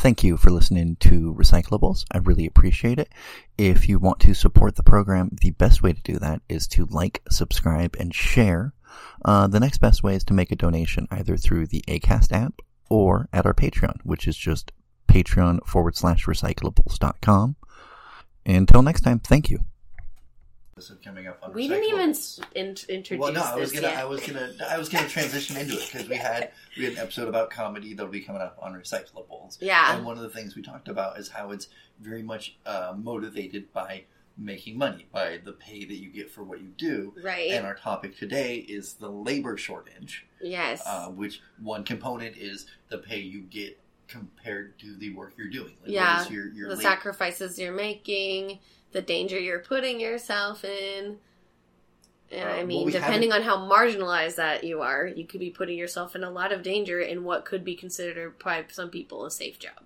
Thank you for listening to Recyclables. I really appreciate it. If you want to support the program, the best way to do that is to like, subscribe, and share. Uh, the next best way is to make a donation either through the ACAST app or at our Patreon, which is just patreon forward slash recyclables.com. Until next time, thank you. Episode coming up on We didn't even in- introduce Well, no, I was gonna, yet. I was gonna, I was gonna transition into it because we had we had an episode about comedy that'll be coming up on recyclables. Yeah. and one of the things we talked about is how it's very much uh, motivated by making money, by the pay that you get for what you do. right. And our topic today is the labor shortage, yes. uh, which one component is the pay you get compared to the work you're doing. Like, Yeah, is your, your the lab- sacrifices you're making, the danger you're putting yourself in. And Uh, I well, mean, we depending on how marginalized that you are, you could be putting yourself in a lot of danger in what could be considered by some people a safe job.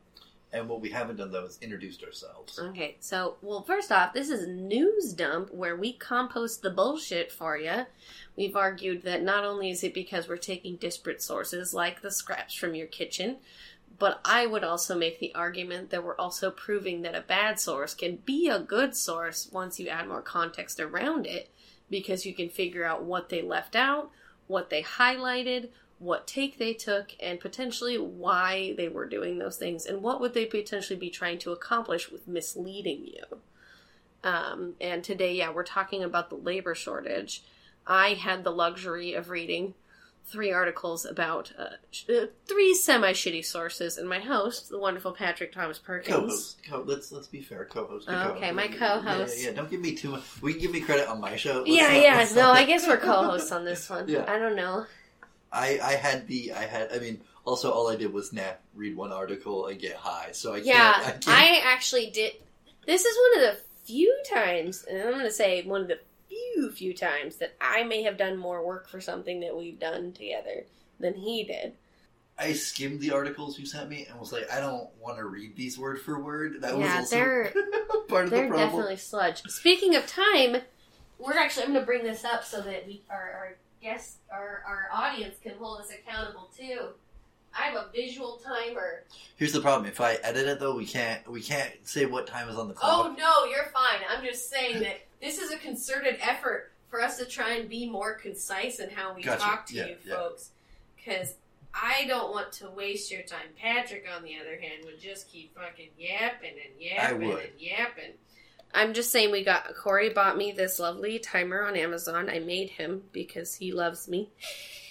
And what we haven't done though is introduced ourselves. Okay, so well, first off, this is News Dump where we compost the bullshit for you. We've argued that not only is it because we're taking disparate sources like the scraps from your kitchen, but I would also make the argument that we're also proving that a bad source can be a good source once you add more context around it, because you can figure out what they left out, what they highlighted, what take they took, and potentially why they were doing those things, and what would they potentially be trying to accomplish with misleading you. Um, and today, yeah, we're talking about the labor shortage. I had the luxury of reading three articles about uh, sh- uh, three semi shitty sources, and my host, the wonderful Patrick Thomas Perkins. Co-host. Co- let's let's be fair. Co-host. to Okay, co-host. my co-host. Yeah, yeah, don't give me too much. We can give me credit on my show. Let's Yeah, not- yeah. No, not- I guess we're co-hosts on this one. Yeah. I don't know. I I had the I had. I mean, also all I did was nap, read one article, and get high. So I can't. Yeah, I. I actually did. This is one of the few times, and I'm going to say one of the few, few times that I may have done more work for something that we've done together than he did. I skimmed the articles you sent me and was like, I don't want to read these word for word. That was Yeah, also they're- part of the They're problem. definitely sludge. Speaking of time, we're actually, I'm going to bring this up so that we, our, our guests, our, our audience can hold us accountable too. I have a visual timer. Here's the problem: if I edit it though, we can't we can't say what time is on the clock. Oh no, you're fine. I'm just saying that this is a concerted effort for us to try and be more concise in how we Gotcha. talk to Yeah, you yeah. folks. Because I don't want to waste your time. Patrick, on the other hand, would just keep fucking yapping and yapping would. and yapping. I'm just saying, we got Corey bought me this lovely timer on Amazon. I made him because he loves me,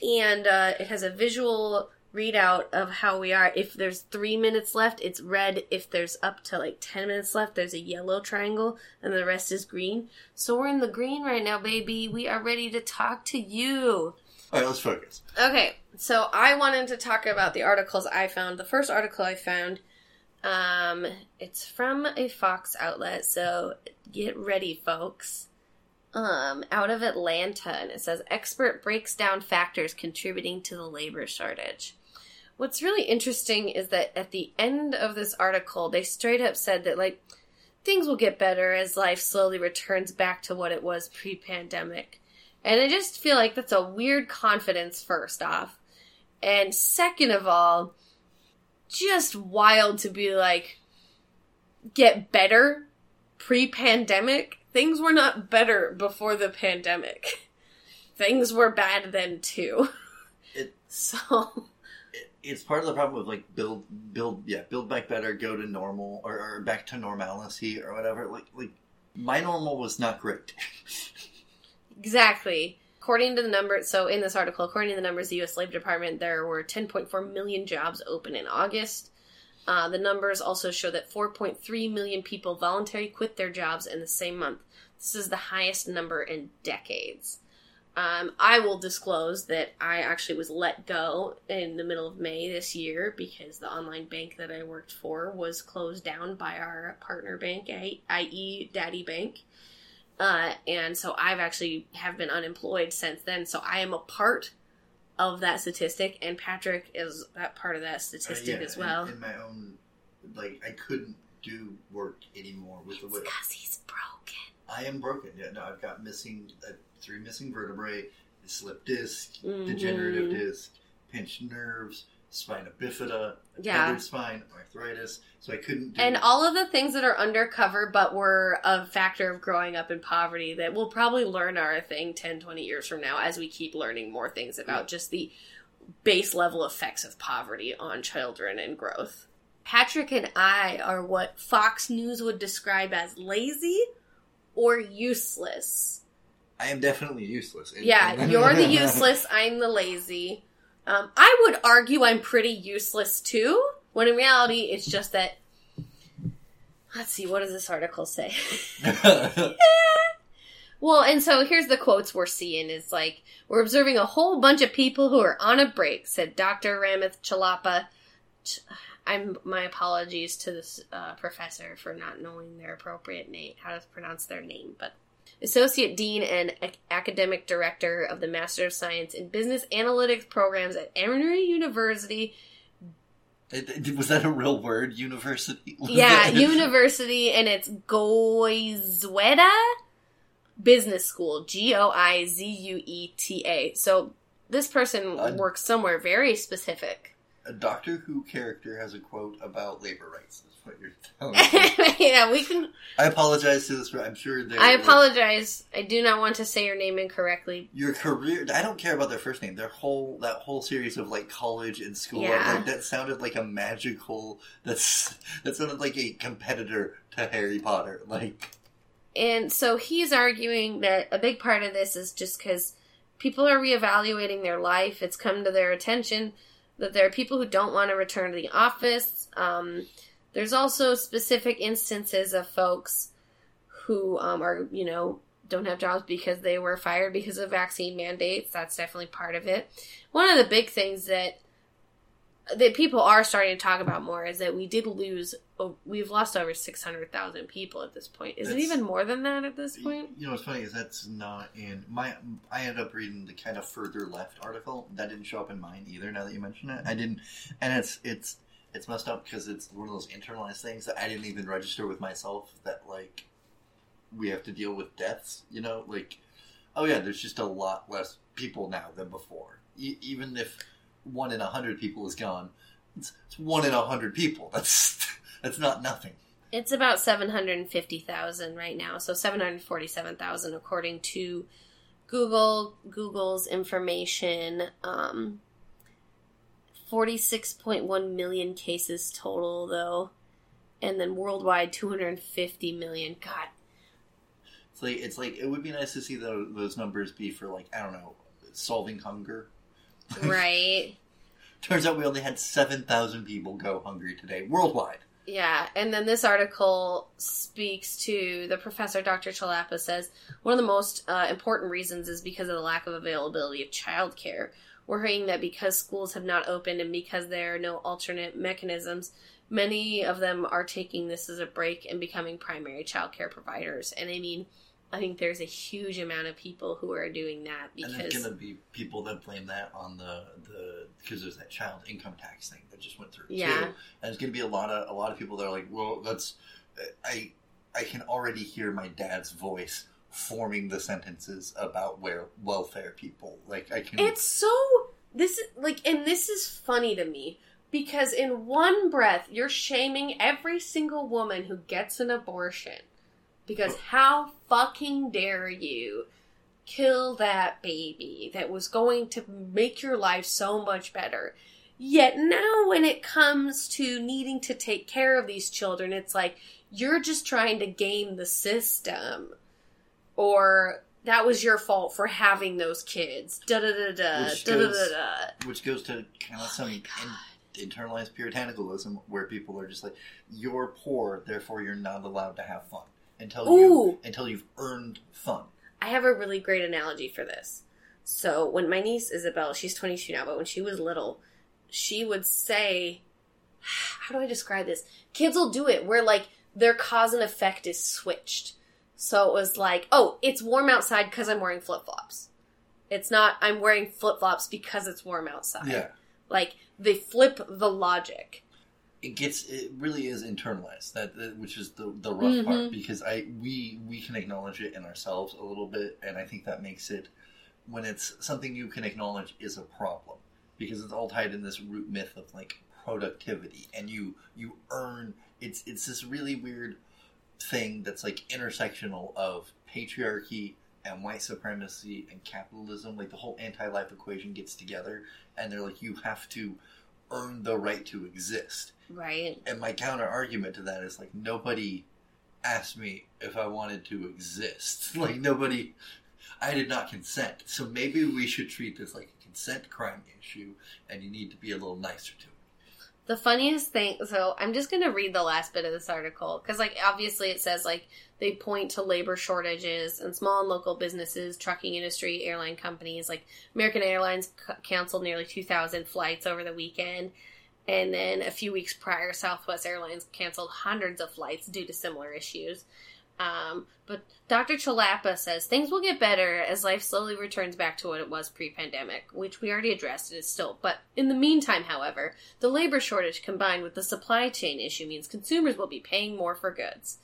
and uh, it has a visual readout of how we are. If there's three minutes left, it's red. If there's up to like 10 minutes left, there's a yellow triangle, and the rest is green. So we're in the green right now, baby. We are ready to talk to you. All right, let's focus. Okay, so I wanted to talk about the articles I found. The first article I found, um, it's from a Fox outlet, so get ready, folks. Um, out of Atlanta, and it says expert breaks down factors contributing to the labor shortage. What's really interesting is that at the end of this article, they straight up said that like things will get better as life slowly returns back to what it was pre-pandemic. And I just feel like that's a weird confidence, first off. And second of all, just wild to be like, get better pre pandemic. Things were not better before the pandemic. Things were bad then too. It- So, it's part of the problem with like build build yeah build back better, go to normal or, or back to normalcy or whatever. Like like my normal was not great. exactly. According to the numbers, so in this article, according to the numbers the U.S. Labor Department, there were 10.4 million jobs open in August. Uh, the numbers also show that 4.3 million people voluntarily quit their jobs in the same month. This is the highest number in decades. Um, I will disclose that I actually was let go in the middle of May this year because the online bank that I worked for was closed down by our partner bank, i.e., Daddy Bank. Uh, and so I've actually have been unemployed since then. So I am a part of that statistic, and Patrick is that part of that statistic Uh, yeah, as well. In, in my own like I couldn't do work anymore with the way because he's broken. I am broken. Yeah, no, I've got missing uh, three missing vertebrae, slip disc, Mhm. degenerative disc, pinched nerves, spina bifida, Yeah. spine, arthritis. So I couldn't. Do And all of the things that are undercover but were a factor of growing up in poverty that we'll probably learn are a thing 10, 20 years from now as we keep learning more things about just the base level effects of poverty on children and growth. Patrick and I are what Fox News would describe as lazy or useless. I am definitely useless. Yeah, you're the useless, I'm the lazy. Um, I would argue I'm pretty useless too, when in reality it's just that. Let's see, what does this article say? Well, and so here's the quotes we're seeing is like, we're observing a whole bunch of people who are on a break, said Dr. Ramith Chellappa. Ch- I'm my apologies to this uh, professor for not knowing their appropriate name, how to pronounce their name, but Associate Dean and ac- Academic Director of the Master of Science in Business Analytics programs at Emory University. It- it- was that a real word? University? Yeah, university, and it's Goizueta Business School. G O I Z U E T A. So this person Uh, works somewhere very specific. A Doctor Who character has a quote about labor rights. That's what you're telling me. yeah, we can. I apologize to this. I'm sure they. I apologize. I do not want to say your name incorrectly. Your career. I don't care about their first name. Their whole that whole series of like college and school. Yeah. Like, that sounded like a magical. That's that sounded like a competitor to Harry Potter. Like And so he's arguing that a big part of this is just because people are reevaluating their life. It's come to their attention that there are people who don't want to return to the office. Um, there's also specific instances of folks who um, are, you know, don't have jobs because they were fired because of vaccine mandates. That's definitely part of it. One of the big things that that people are starting to talk about more is that we did lose. oh, We've lost over six hundred thousand people at this point. Is it even more than that at this point? You know what's funny is that's not in my. I ended up reading the kind of further left article that didn't show up in mine either. Now that you mention it, I didn't, and it's it's it's messed up because it's one of those internalized things that I didn't even register with myself. That like we have to deal with deaths. You know, like oh yeah, there's just a lot less people now than before. E- even if one in a hundred people is gone, it's, it's one in a hundred people. That's that's not nothing. It's about 750,000 right now. So 747,000 according to Google, Google's information. Um, 46.1 million cases total though. And then worldwide 250 million. God. It's like it's like it would be nice to see tho- those numbers be for like I don't know solving hunger. Right. Turns out we only had seven thousand people go hungry today worldwide. Yeah, and then this article speaks to the professor, Dr. Chellappa says one of the most uh, important reasons is because of the lack of availability of childcare. Worrying that because schools have not opened and because there are no alternate mechanisms, many of them are taking this as a break and becoming primary childcare providers. And I mean, I think there's a huge amount of people who are doing that and there's gonna be people that blame that on the the because there's that child income tax thing that just went through. Yeah. too. and there's gonna be a lot of a lot of people that are like, well, that's I I can already hear my dad's voice forming the sentences about where welfare people like I can. It's so this is like and this is funny to me because in one breath you're shaming every single woman who gets an abortion because how fucking dare you kill that baby that was going to make your life so much better. Yet now when it comes to needing to take care of these children it's like you're just trying to game the system or that was your fault for having those kids. Da da da da Which da da da goes- da. which goes to kind of some in, internalized puritanicalism where people are just like you're poor therefore you're not allowed to have fun until Ooh. you until you've earned fun I have a really great analogy for this. So when my niece Isabel, she's 22 now, but when she was little, she would say, "How do I describe this?" Kids will do it where like their cause and effect is switched. So it was like, "Oh, it's warm outside because I'm wearing flip flops." It's not I'm wearing flip flops because it's warm outside. yeah Like they flip the logic. It gets it really is internalized that, that- which is the the rough Mhm. part because i we we can acknowledge it in ourselves a little bit and i think that makes it when it's something you can acknowledge is a problem because it's all tied in this root myth of like productivity and you you earn it's it's this really weird thing that's like intersectional of patriarchy and white supremacy and capitalism like the whole anti-life equation gets together and they're like you have to earn the right to exist Right. and my counter argument to that is like nobody asked me if I wanted to exist. Like nobody, I did not consent. So maybe we should treat this like a consent crime issue, and you need to be a little nicer to it. The funniest thing, so I'm just going to read the last bit of this article because, like, obviously it says, like, they point to labor shortages and small and local businesses, trucking industry, airline companies. Like, American Airlines c- canceled nearly 2,000 flights over the weekend. And then a few weeks prior, Southwest Airlines canceled hundreds of flights due to similar issues. Um, but Dr. Chellappa says things will get better as life slowly returns back to what it was pre pandemic, which we already addressed. It is still. But in the meantime, however, the labor shortage combined with the supply chain issue means consumers will be paying more for goods.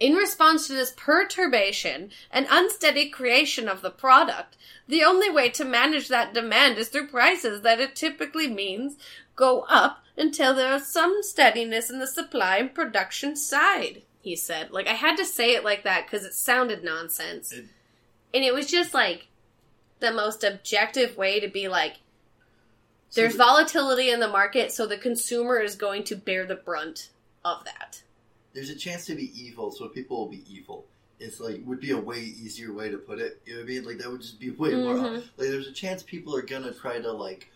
In response to this perturbation and unsteady creation of the product, the only way to manage that demand is through prices that it typically means go up until there is some steadiness in the supply and production side, he said. Like, I had to say it like that because it sounded nonsense. It- and it was just like the most objective way to be like, So there's the- volatility in the market, so the consumer is going to bear the brunt of that. There's a chance to be evil, so people will be evil. It's like would be a way easier way to put it. You know what I mean? Like that would just be way more. Mhm. Like there's a chance people are gonna try to like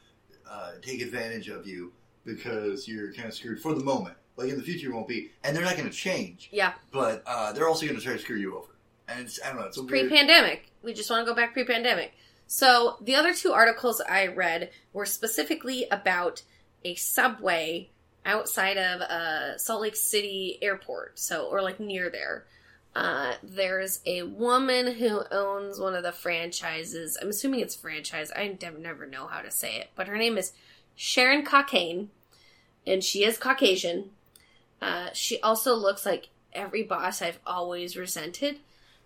uh, take advantage of you because you're kind of screwed for the moment. Like in the future, it won't be, and they're not gonna change. Yeah. but uh, they're also going to try to screw you over. And it's, I don't know, it's a pre-pandemic. We just want to go back pre-pandemic. So the other two articles I read were specifically about a subway outside of uh, Salt Lake City Airport, so or like near there. Uh, there's a woman who owns one of the franchises. I'm assuming it's franchise. I never, never know how to say it, but her name is Sharon Cockane, and she is Caucasian. Uh, she also looks like every boss I've always resented.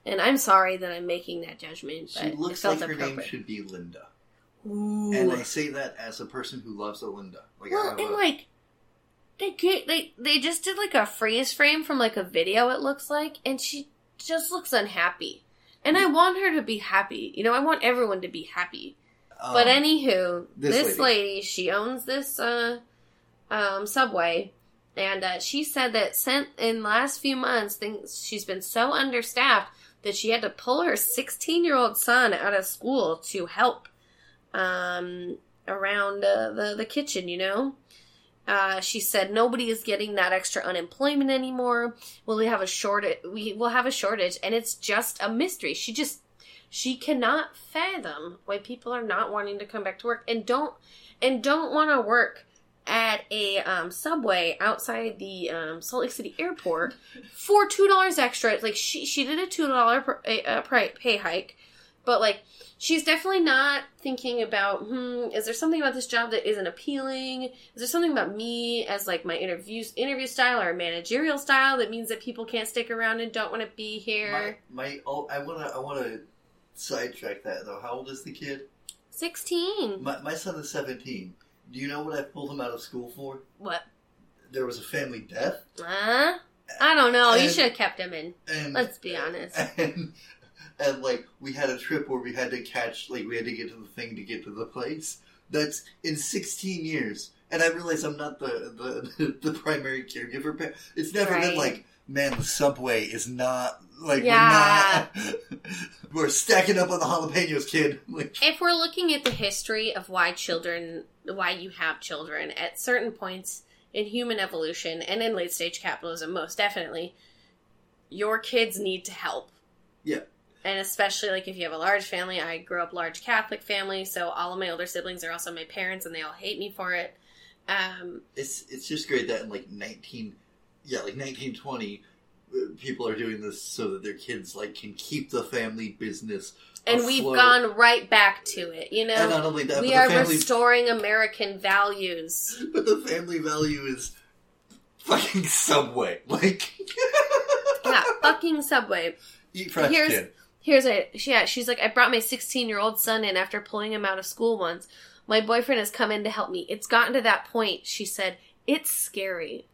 And I'm sorry that I'm making that judgment, but She looks it felt like her name should be Linda. Ooh. And I say that as a person who loves a Linda. Like, well, and a- like they get they they just did like a freeze frame from like a video. It looks like, and she just looks unhappy. And I want her to be happy. You know, I want everyone to be happy. um, But anywho, this this, lady. lady. she owns this uh, um, subway, and uh, she said that sent in the last few months, things she's been so understaffed that she had to pull her 16 year old son out of school to help um, around uh, the the kitchen. You know. Uh, she said nobody is getting that extra unemployment anymore. Well, we have a shortage. We will have a shortage, and it's just a mystery. She just she cannot fathom why people are not wanting to come back to work and don't and don't want to work at a um, subway outside the um, Salt Lake City airport for two dollars extra. Like she she did a two dollar uh, pay hike, but like she's definitely not thinking about hmm is there something about this job that isn't appealing? Is there something about me as like my interview interview style or managerial style that means that people can't stick around and don't want to be here? my, my oh, I want to I want to sidetrack that though. How old is the kid? Sixteen. My, my son is 17. Do you know what I pulled him out of school for? What? There was a family death. Huh? I don't know. You should have kept him in. And Let's be honest. And, and like we had a trip where we had to catch like we had to get to the thing to get to the place. That's in 16 years. And I realize I'm not the the, the primary caregiver. It's never been like, man, the subway is not like Yeah. we're not we're stacking up on the jalapenos, kid. Like If we're looking at the history of why children, why you have children, at certain points in human evolution and in late stage capitalism, most definitely, your kids need to help. Yeah. And especially like if you have a large family, I grew up large Catholic family, so all of my older siblings are also my parents, and they all hate me for it. Um, it's it's just great that in like 19 yeah like 1920 uh, people are doing this so that their kids like can keep the family business and we've gone right back to it. You know, and not only that we are family restoring American values. but the family value is fucking subway like Yeah, fucking Subway. eat fresh Here's- kid Here's a yeah. She's like, I brought my 16 year old son in after pulling him out of school once. My boyfriend has come in to help me. It's gotten to that point. She said it's scary,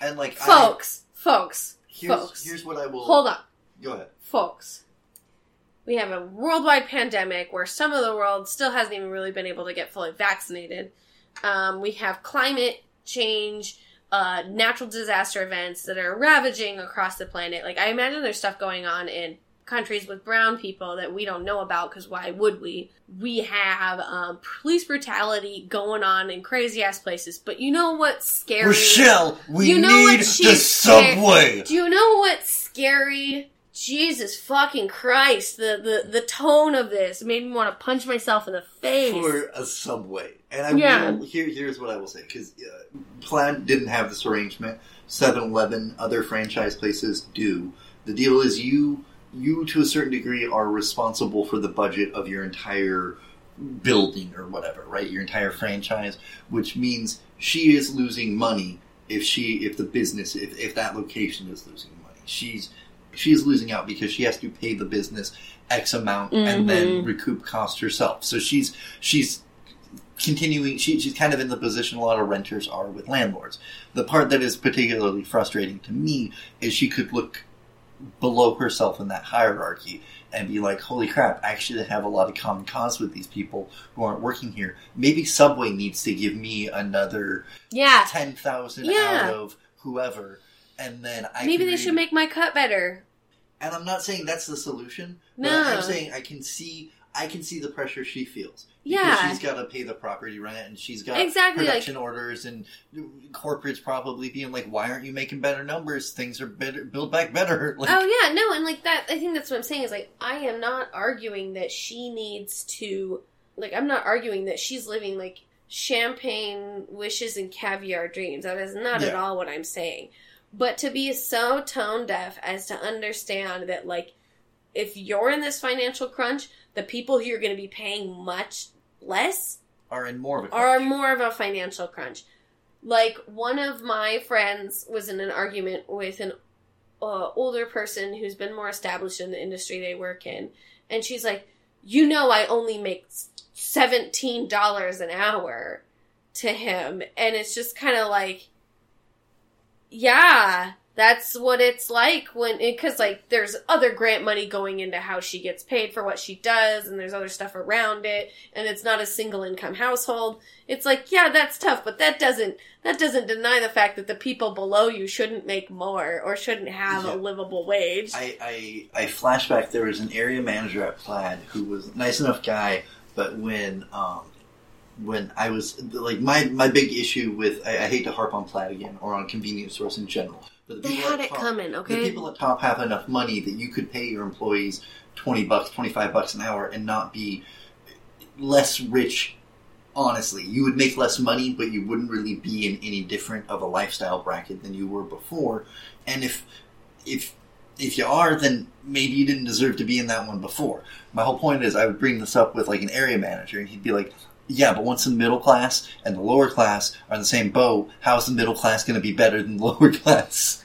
And like, I, folks. folks, here's, folks. here's what I will. hold on, Go ahead. folks. We have a worldwide pandemic where some of the world still hasn't even really been able to get fully vaccinated. Um, we have climate change, uh, natural disaster events that are ravaging across the planet. Like, I imagine there's stuff going on in countries with brown people that we don't know about because why would we? We have um, police brutality going on in crazy ass places. But you know what's scary? Rochelle, we You know need what the she's scared- subway. Do you know what's scary? Jesus fucking Christ! The the the tone of this made me want to punch myself in the face. for a subway. And I Yeah. will, here, here's what I will say because uh, Plaid didn't have this arrangement. 7-Eleven, other franchise places do. The deal is you, you to a certain degree are responsible for the budget of your entire building or whatever, right? Your entire franchise, which means she is losing money if she, if the business, if, if that location is losing money. She's she's losing out because she has to pay the business X amount and then Mhm. recoup cost herself. So she's she's continuing. She, she's kind of in the position a lot of renters are with landlords. The part that is particularly frustrating to me is she could look below herself in that hierarchy and be like, "Holy crap! I actually have a lot of common cause with these people who aren't working here. Maybe Subway needs to give me another yeah, ten thousand Yeah. out of whoever." And then I maybe they read- should make my cut better. and I'm not saying that's the solution. But No. I'm saying I can see I can see the pressure she feels. Yeah. she's got to pay the property rent, and she's got Exactly, like- production orders, and corporates probably being like, "Why aren't you making better numbers? Things are better, build back better." Like, oh yeah, no, and like that. I think that's what I'm saying is like I am not arguing that she needs to. Like I'm not arguing that she's living like champagne wishes and caviar dreams. That is not at all what I'm saying. But to be so tone deaf as to understand that like if you're in this financial crunch, the people who you're going to be paying much less are in more of a are more of a financial crunch. Like one of my friends was in an argument with an uh, older person who's been more established in the industry they work in, and she's like, "You know, I only make seventeen dollars an hour." To him, and it's just kind of like, yeah, that's what it's like when because like there's other grant money going into how she gets paid for what she does and there's other stuff around it and it's not a single income household it's like yeah that's tough but that doesn't that doesn't deny the fact that the people below you shouldn't make more or shouldn't have Yeah. a livable wage I, I I flashback. There was an area manager at Plaid who was a nice enough guy, but when um when I was like my my big issue with I, I hate to harp on Plaid again or on convenience stores in general, the they had it top- coming okay? The people at top have enough money that you could pay your employees twenty bucks, twenty five bucks an hour, and not be less rich. Honestly, you would make less money, but you wouldn't really be in any different of a lifestyle bracket than you were before. And if if if you are, then maybe you didn't deserve to be in that one before. My whole point is, I would bring this up with like an area manager, and he'd be like, "Yeah, but once the middle class and the lower class are in the same boat, how's the middle class going to be better than the lower class?"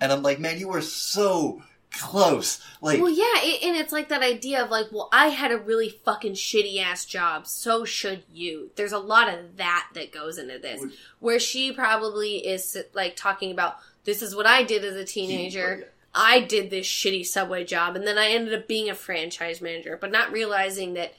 And I'm like, "Man, you are so close." Like, well yeah it, and it's like that idea of like well i had a really fucking shitty ass job so should you there's a lot of that that goes into this where she probably is like talking about this is what i did as a teenager oh, Yeah. I did this shitty subway job and then I ended up being a franchise manager, but not realizing that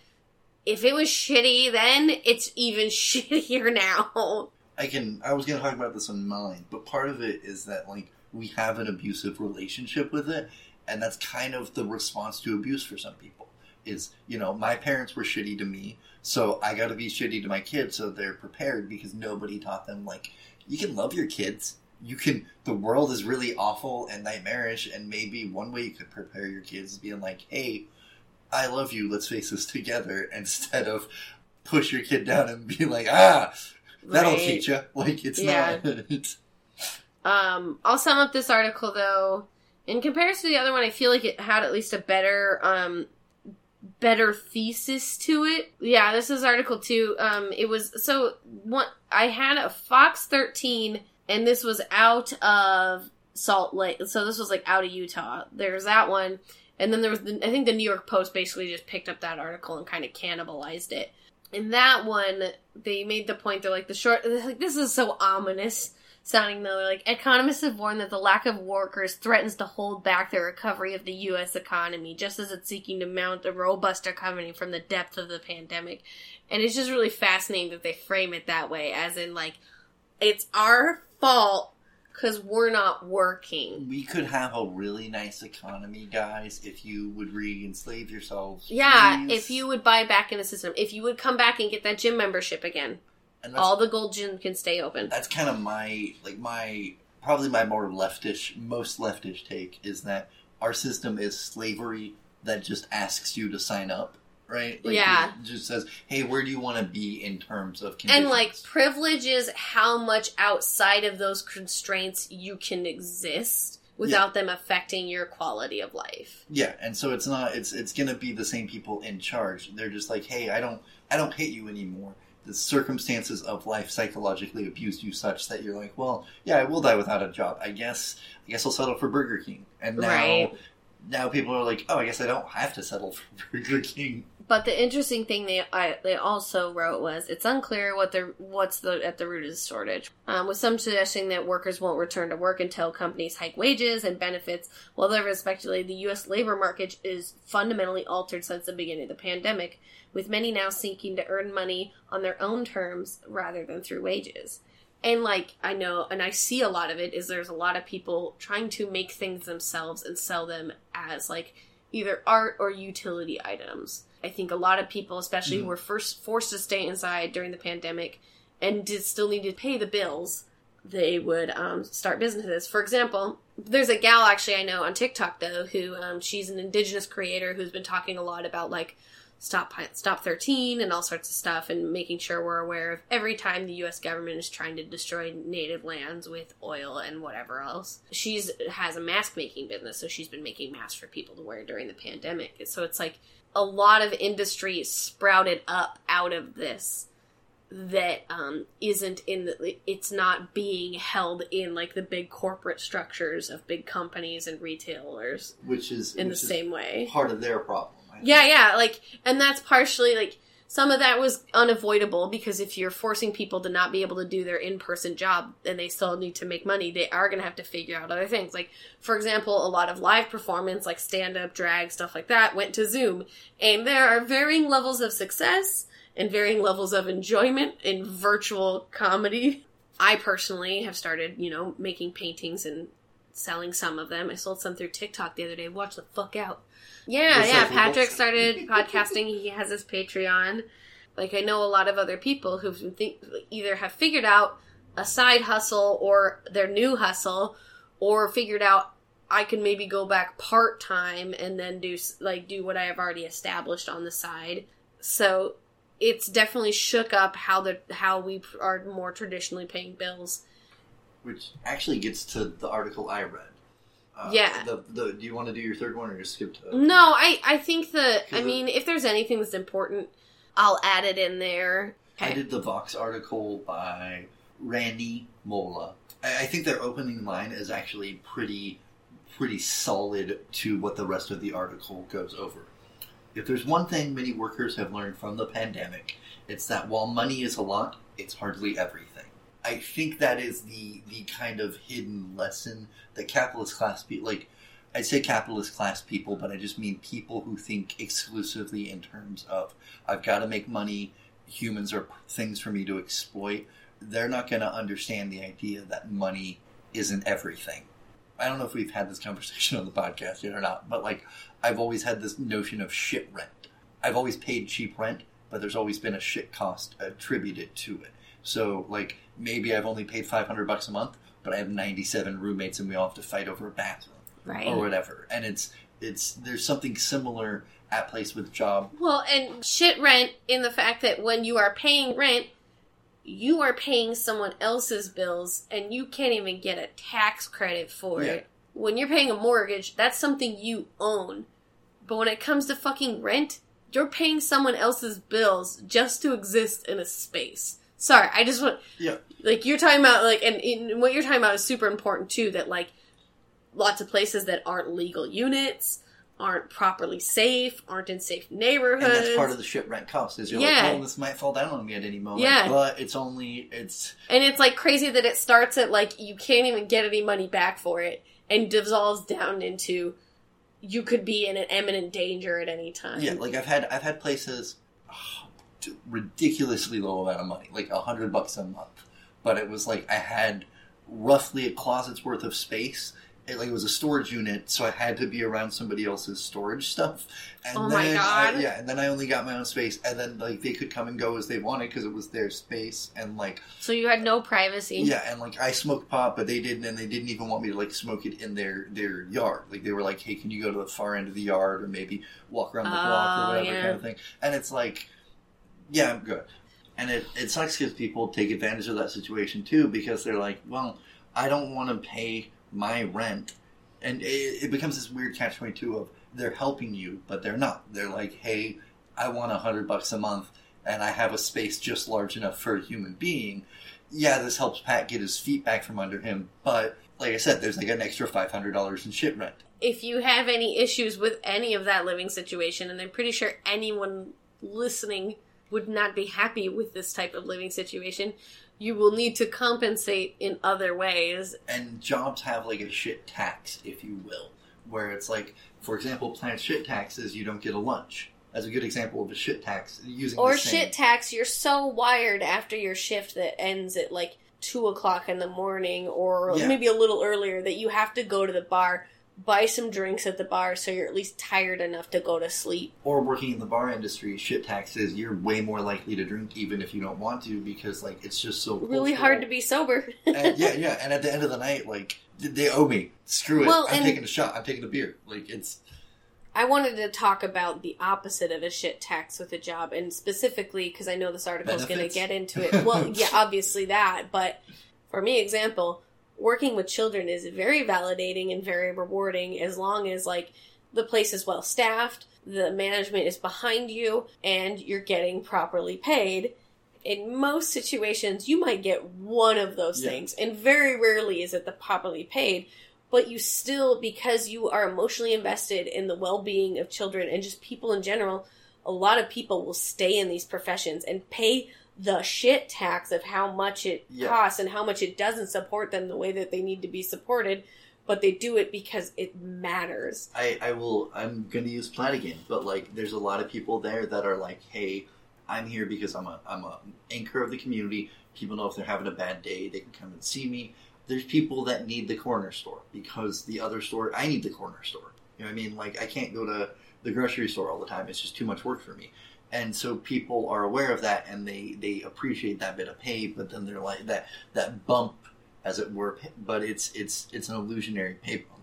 if it was shitty then, it's even shittier now. I can. I was going to talk about this on mine, but part of it is that like we have an abusive relationship with it, and that's kind of the response to abuse for some people. Is you know my parents were shitty to me, so I got to be shitty to my kids so they're prepared because nobody taught them like you can love your kids. You can. The world is really awful and nightmarish, and maybe one way you could prepare your kids is being like, "Hey, I love you. Let's face this together," instead of push your kid down and be like, "Ah, That'll Right. teach you. Like it's Yeah. not. Um, I'll sum up this article though. In comparison to the other one, I feel like it had at least a better, um, better thesis to it. Yeah, this is article two. Um, it was so what I had a Fox 13, and this was out of Salt Lake. So this was like out of Utah. There's that one, and then there was the, I think the New York Post basically just picked up that article and kind of cannibalized it. in that one, they made the point they're like the short. Like this is so ominous sounding though. They're like economists have warned that the lack of workers threatens to hold back the recovery of the U.S. economy, just as it's seeking to mount a robust recovery from the depth of the pandemic. And it's just really fascinating that they frame it that way, as in like it's our fault because we're not working. We could have a really nice economy, guys, if you would re-enslave yourselves. Yeah, please. if you would buy back in the system, if you would come back and get that gym membership again, And all the gold gym can stay open. that's kind of my like my probably my more leftish, most leftish take is that our system is slavery that just asks you to sign up, right? Like, Yeah. it just says, "Hey, where do you want to be in terms of And like privilege is how much outside of those constraints you can exist without them affecting your quality of life. Yeah, and so it's not it's it's gonna be the same people in charge. They're just like, hey, I don't I don't hate you anymore. The circumstances of life psychologically abused you such that you're like, well, yeah, I will die without a job. I guess I guess I'll settle for Burger King. And now Right. now people are like, oh, I guess I don't have to settle for Burger King. But the interesting thing they I, they also wrote was it's unclear what the what's the at the root of the shortage. Um, with some suggesting that workers won't return to work until companies hike wages and benefits. While others speculate the U.S. labor market is fundamentally altered since the beginning of the pandemic, with many now seeking to earn money on their own terms rather than through wages. And like I know, and I see a lot of it is there's a lot of people trying to make things themselves and sell them as like either art or utility items. I think a lot of people, especially, Mhm. were first forced to stay inside during the pandemic and did still need to pay the bills. They would um, start businesses. For example, there's a gal actually I know on TikTok though who um, she's an indigenous creator who's been talking a lot about like stop stop 13 and all sorts of stuff and making sure we're aware of every time the US government is trying to destroy native lands with oil and whatever else. She's has a mask making business so she's been making masks for people to wear during the pandemic. So it's like a lot of industry sprouted up out of this that um, isn't in the it's not being held in like the big corporate structures of big companies and retailers Which is in the same way part of their problem. I think. yeah, yeah, like, and that's partially like some of that was unavoidable because if you're forcing people to not be able to do their in-person job and they still need to make money, they are going to have to figure out other things. Like, for example, a lot of live performance, like stand-up, drag, stuff like that, went to Zoom, and there are varying levels of success and varying levels of enjoyment in virtual comedy. I personally have started, you know, making paintings and selling some of them. I sold some through TikTok the other day. Watch the fuck out. Yeah, yeah. Recyclables. Patrick started podcasting. He has his Patreon. Like I know a lot of other people who've think- either have figured out a side hustle or their new hustle, or figured out I can maybe go back part time and then do like do what I have already established on the side. So it's definitely shook up how the how we are more traditionally paying bills. Which actually gets to the article I read. Uh, Yeah. The, the, do you want to do your third one or just skip to? No, I I think that I mean if there's anything that's important, I'll add it in there. I did the Vox article by Rani Molla. I, I think their opening line is actually pretty, pretty solid to what the rest of the article goes over. If there's one thing many workers have learned from the pandemic, it's that while money is a lot, it's hardly everything. I think that is the the kind of hidden lesson that capitalist class people like. I say capitalist class people, but I just mean people who think exclusively in terms of I've got to make money. Humans are things for me to exploit. They're not going to understand the idea that money isn't everything. I don't know if we've had this conversation on the podcast yet or not, but like I've always had this notion of shit rent. I've always paid cheap rent, but there's always been a shit cost attributed to it. So like maybe I've only paid 500 bucks a month, but I have 97 roommates and we all have to fight over a bathroom Right. or whatever. And it's it's there's something similar at place with job. Well, and shit rent in the fact that when you are paying rent, you are paying someone else's bills and you can't even get a tax credit for Yeah. it. When you're paying a mortgage, that's something you own. But when it comes to fucking rent, you're paying someone else's bills just to exist in a space. Sorry, I just want Yeah. like you're talking about like and, and what you're talking about is super important too that like lots of places that aren't legal units aren't properly safe, aren't in safe neighborhoods. And that's part of the shit rent cost. Is you're Yeah. like, oh, this might fall down on me at any moment. Yeah. But it's only it's And it's like crazy that it starts at like you can't even get any money back for it and dissolves down into you could be in an imminent danger at any time. yeah. Like I've had I've had places ridiculously low amount of money, like a hundred bucks a month. But it was like I had roughly a closet's worth of space. It, like it was a storage unit, so I had to be around somebody else's storage stuff. And Oh my then God. I, yeah, and then I only got my own space, and then like they could come and go as they wanted because it was their space, and like So you had no privacy. Yeah, and like I smoked pot, but they didn't, and they didn't even want me to like smoke it in their their yard. Like they were like, "Hey, can you go to the far end of the yard, or maybe walk around the block, Oh, or whatever yeah. kind of thing?" And it's like, yeah, I'm good. And it it sucks because people take advantage of that situation too, because they're like, "Well, I don't want to pay my rent," and it, it becomes this weird catch twenty two of they're helping you, but they're not. They're like, "Hey, I want a hundred bucks a month." And I have a space just large enough for a human being, yeah, this helps Pat get his feet back from under him, but like I said, there's like an extra five hundred dollars in shit rent. If you have any issues with any of that living situation, and I'm pretty sure anyone listening would not be happy with this type of living situation, you will need to compensate in other ways. And jobs have like a shit tax, if you will, where it's like, for example, plant shit taxes, you don't get a lunch. That's a good example of a shit tax using Or the same- shit tax, you're so wired after your shift that ends at like two o'clock in the morning or Yeah. maybe a little earlier that you have to go to the bar, buy some drinks at the bar so you're at least tired enough to go to sleep. Or working in the bar industry, shit taxes, you're way more likely to drink even if you don't want to because like it's just so Really hard to be sober. and, yeah, yeah, and at the end of the night, like they owe me. Screw it. Well, I'm taking a shot. I'm taking a beer. Like it's I wanted to talk about the opposite of a shit tax with a job, and specifically because I know this article is going to get into it. Well, yeah, obviously that, but for me, example, working with children is very validating and very rewarding as long as like the place is well staffed, the management is behind you, and you're getting properly paid. In most situations, you might get one of those Yeah. things, and very rarely is it the properly paid but you still because you are emotionally invested in the well-being of children and just people in general a lot of people will stay in these professions and pay the shit tax of how much it Yeah. costs and how much it doesn't support them the way that they need to be supported but they do it because it matters I, I will I'm gonna use Plaid again, but like there's a lot of people there that are like, hey, I'm here because I'm a I'm a anchor of the community. People know if they're having a bad day, they can come and see me. There's people that need the corner store because the other store I need the corner store. You know what I mean? Like I can't go to the grocery store all the time. It's just too much work for me. And so people are aware of that and they, they appreciate that bit of pay, but then they're like that that bump, as it were. But it's it's it's an illusionary pay bump.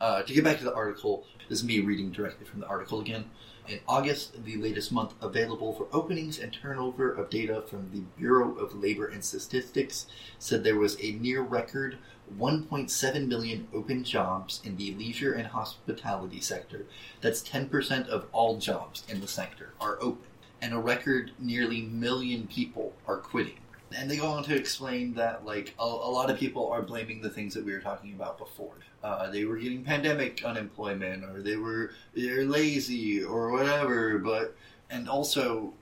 Uh, to get back to the article, this is me reading directly from the article again. In August, the latest month available for openings and turnover of data from the Bureau of Labor and Statistics said there was a near record 1.7 million open jobs in the leisure and hospitality sector. That's 10% of all jobs in the sector are open. And a record nearly million people are quitting. And they go on to explain that, like, a, a lot of people are blaming the things that we were talking about before. Uh, they were getting pandemic unemployment, or they were they're lazy, or whatever. But and also,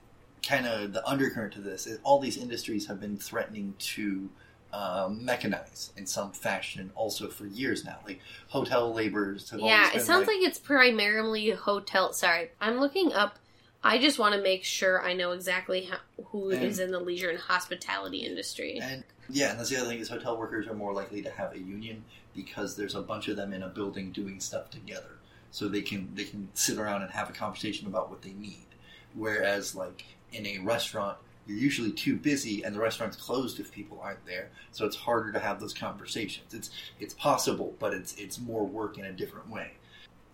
kind of the undercurrent to this is all these industries have been threatening to um, mechanize in some fashion, also for years now. Like hotel laborers have yeah it sounds like it's primarily hotel sorry i'm looking up i just want to make sure i know exactly how, who And- is in the leisure and hospitality industry And yeah, and that's the other thing is hotel workers are more likely to have a union because there's a bunch of them in a building doing stuff together, so they can they can sit around and have a conversation about what they need. Whereas like in a restaurant, you're usually too busy and the restaurant's closed if people aren't there, so it's harder to have those conversations. It's it's possible, but it's it's more work in a different way.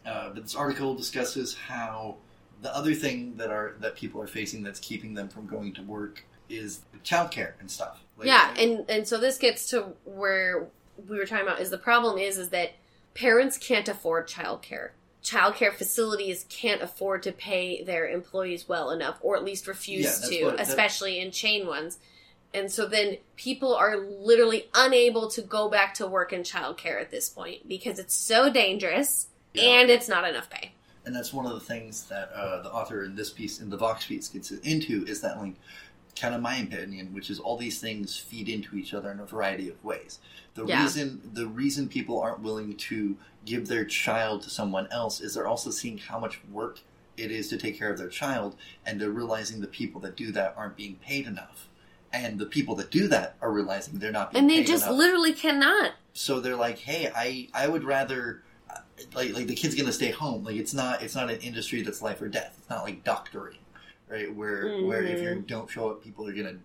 Uh, but this article discusses how the other thing that are that people are facing that's keeping them from going to work is childcare and stuff. Like, yeah and and so this gets to where we were talking about is the problem is is that parents can't afford childcare childcare facilities can't afford to pay their employees well enough or at least refuse that's to what- especially in chain ones and so then people are literally unable to go back to work in childcare at this point because it's so dangerous Yeah. and it's not enough pay and that's one of the things that uh, the author in this piece in the Vox piece gets into is that like kind of my opinion, which is all these things feed into each other in a variety of ways. The Yeah. reason the reason people aren't willing to give their child to someone else is they're also seeing how much work it is to take care of their child, and they're realizing the people that do that aren't being paid enough. And the people that do that are realizing they're not being And they just enough. literally cannot. so they're like, "Hey, I I would rather like like the kid's gonna stay home. Like it's not it's not an industry that's life or death. It's not like doctoring, right? Where where if you mm. don't show up, people are gonna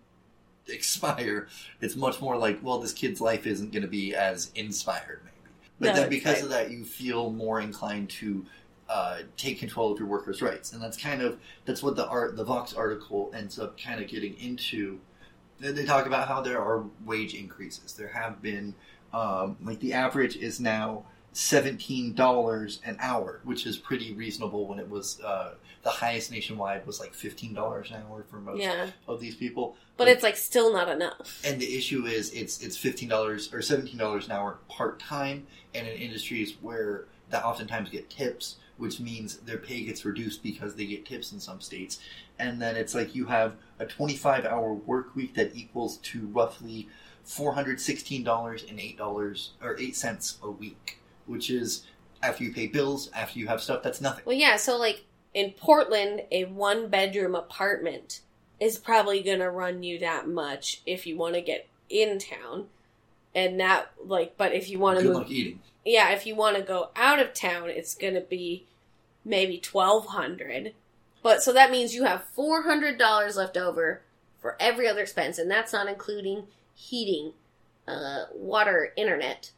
expire. It's much more like, well, this kid's life isn't gonna be as inspired, maybe. But No, then because right. of that, you feel more inclined to. Uh, take control of your workers' rights, and that's kind of that's what the art the Vox article ends up kind of getting into. They they talk about how there are wage increases. There have been um, like the average is now seventeen dollars an hour, which is pretty reasonable. When it was uh, the highest nationwide was like fifteen dollars an hour for most Yeah. of these people. But it's like still not enough. And the issue is it's it's fifteen dollars or seventeen dollars an hour part time, and in industries where that oftentimes get tips, which means their pay gets reduced because they get tips in some states. And then it's like you have a twenty five hour work week that equals to roughly four hundred sixteen dollars and eight dollars or eight cents a week, which is after you pay bills, after you have stuff, that's nothing. Well, yeah, so like in Portland, a one bedroom apartment is probably going to run you that much if you want to get in town. And that, like, but if you want to move, luck eating. yeah, if you want to go out of town, it's going to be maybe 1200 But so that means you have $400 left over for every other expense, and that's not including heating, uh, water, internet,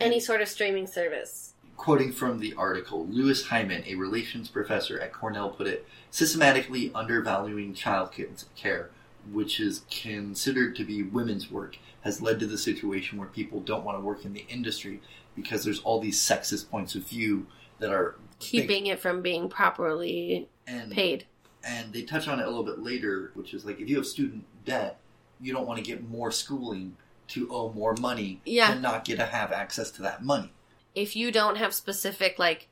any sort of streaming service. Quoting from the article, Louis Hyman, a relations professor at Cornell, put it systematically undervaluing child care, which is considered to be women's work, has led to the situation where people don't want to work in the industry because there's all these sexist points of view that are Keeping it from being properly and paid. and they touch on it a little bit later, which is like if you have student debt, you don't want to get more schooling to owe more money Yeah. to not get to have access to that money. if you don't have specific like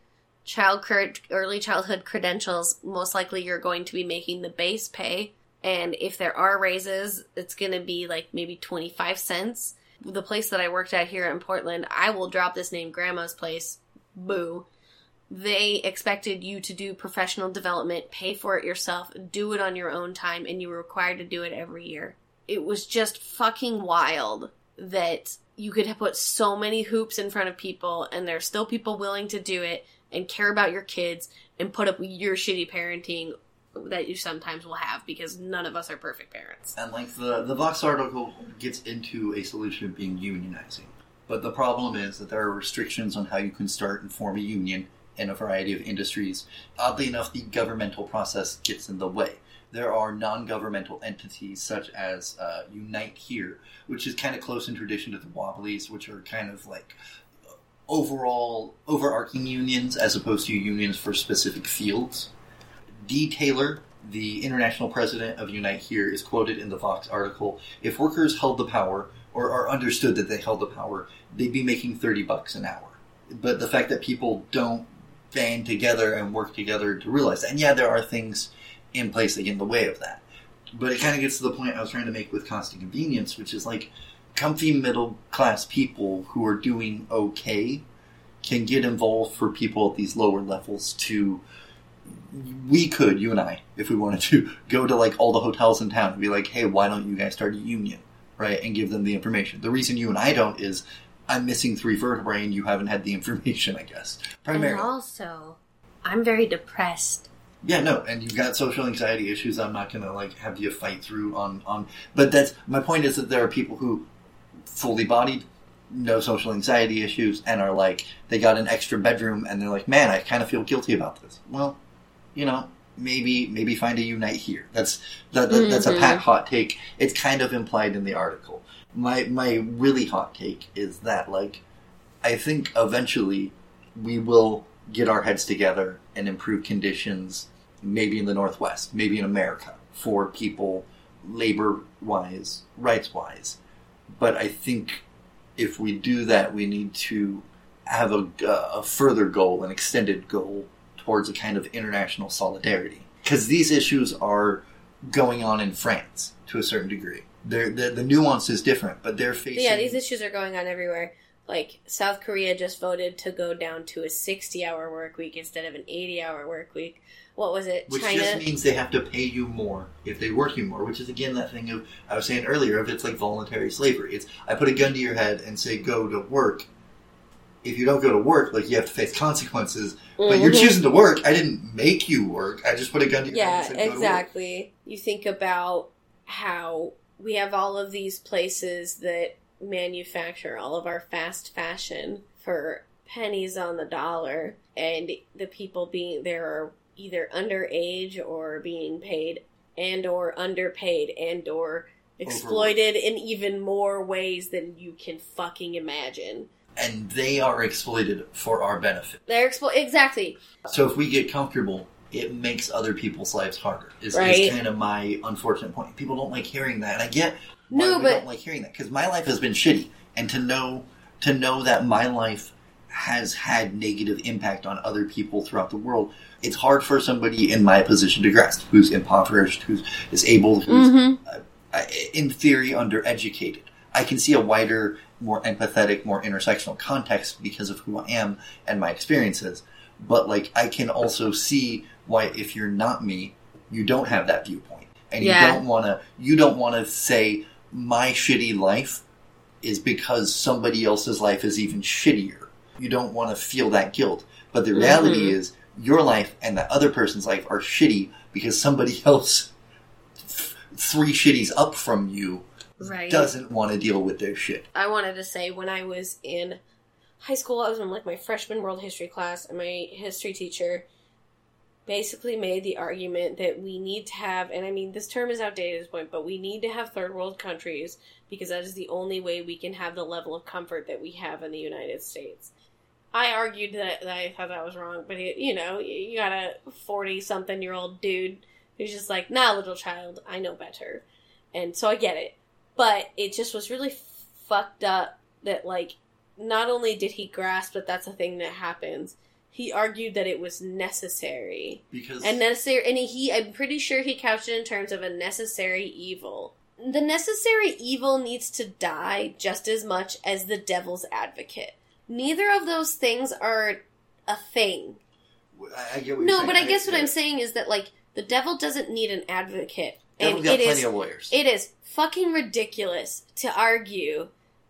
child early childhood credentials, most likely you're going to be making the base pay. And if there are raises, it's going to be like maybe 25 cents. The place that I worked at here in Portland, I will drop this name Grandma's Place. Boo. They expected you to do professional development, pay for it yourself, do it on your own time, and you were required to do it every year. It was just fucking wild that you could put so many hoops in front of people and there's still people willing to do it and care about your kids and put up with your shitty parenting that you sometimes will have because none of us are perfect parents. And like the the Vox article gets into a solution of being unionizing, but the problem is that there are restrictions on how you can start and form a union in a variety of industries. Oddly enough, the governmental process gets in the way. There are non-governmental entities such as uh, Unite Here, which is kind of close in tradition to the Wobblies, which are kind of like overall overarching unions as opposed to unions for specific fields. D. Taylor, the international president of Unite Here, is quoted in the Vox article If workers held the power, or are understood that they held the power, they'd be making 30 bucks an hour. But the fact that people don't band together and work together to realize that, and yeah, there are things in place that get in the way of that. But it kind of gets to the point I was trying to make with constant convenience, which is like comfy middle class people who are doing okay can get involved for people at these lower levels to we could, you and I, if we wanted to, go to like all the hotels in town and be like, hey, why don't you guys start a union? Right? And give them the information. The reason you and I don't is I'm missing three vertebrae and you haven't had the information, I guess. Primarily. And also, I'm very depressed. Yeah, no, and you've got social anxiety issues. I'm not gonna like have you fight through on on. But that's my point is that there are people who fully bodied, no social anxiety issues, and are like they got an extra bedroom, and they're like, man, I kind of feel guilty about this. Well, you know, maybe maybe find a unite here. That's that, that that's a pat hot take. It's kind of implied in the article. My my really hot take is that like I think eventually we will get our heads together and improve conditions, maybe in the Northwest, maybe in America, for people labor wise, rights wise. But I think if we do that, we need to have a, a further goal, an extended goal towards a kind of international solidarity because these issues are going on in France to a certain degree. They're, the the nuance is different, but they're facing. Yeah, these issues are going on everywhere. Like South Korea just voted to go down to a sixty-hour work week instead of an eighty-hour work week. What was it? Which China. just means they have to pay you more if they work you more, which is again that thing of I was saying earlier of it's like voluntary slavery. It's I put a gun to your head and say go to work. If you don't go to work, like you have to face consequences. But you're Mhm. choosing to work. I didn't make you work. I just put a gun to your Yeah, head Yeah, said to work. exactly. You think about how we have all of these places that manufacture all of our fast fashion for pennies on the dollar, and the people being there are either underage or being paid and or underpaid and or exploited in even more ways than you can fucking imagine. And they are exploited for our benefit. They're explo- exactly. So if we get comfortable, it makes other people's lives harder. Is, Right. is kind of my unfortunate point. People don't like hearing that, and I get No, but- don't like hearing that because my life has been shitty, and to know to know that my life has had negative impact on other people throughout the world, it's hard for somebody in my position to grasp, who's impoverished, who's disabled, who's Mhm. uh, in theory undereducated. I can see a wider, more empathetic, more intersectional context because of who I am and my experiences. But like, I can also see why if you're not me, you don't have that viewpoint, and Yeah. you don't want to. You don't want to say my shitty life is because somebody else's life is even shittier. You don't want to feel that guilt. But the reality Mhm. is, your life and that other person's life are shitty because somebody else, th- three shitties up from you, Right. doesn't want to deal with their shit. I wanted to say when I was in high school, I was in like my freshman world history class, and my history teacher basically made the argument that we need to have, and I mean, this term is outdated at this point, but we need to have third world countries because that is the only way we can have the level of comfort that we have in the United States. I argued that, that I thought that was wrong, but it, you know, you got a 40 something year old dude who's just like, nah, little child, I know better. And so I get it. But it just was really fucked up that, like, not only did he grasp that that's a thing that happens, he argued that it was necessary. Because And necessary, and he, I'm pretty sure he couched it in terms of a necessary evil. The necessary evil needs to die just as much as the devil's advocate. Neither of those things are a thing. I, I get what you're No, but I guess what I'm saying is that like the devil doesn't need an advocate, and got it plenty is of lawyers. it is fucking ridiculous to argue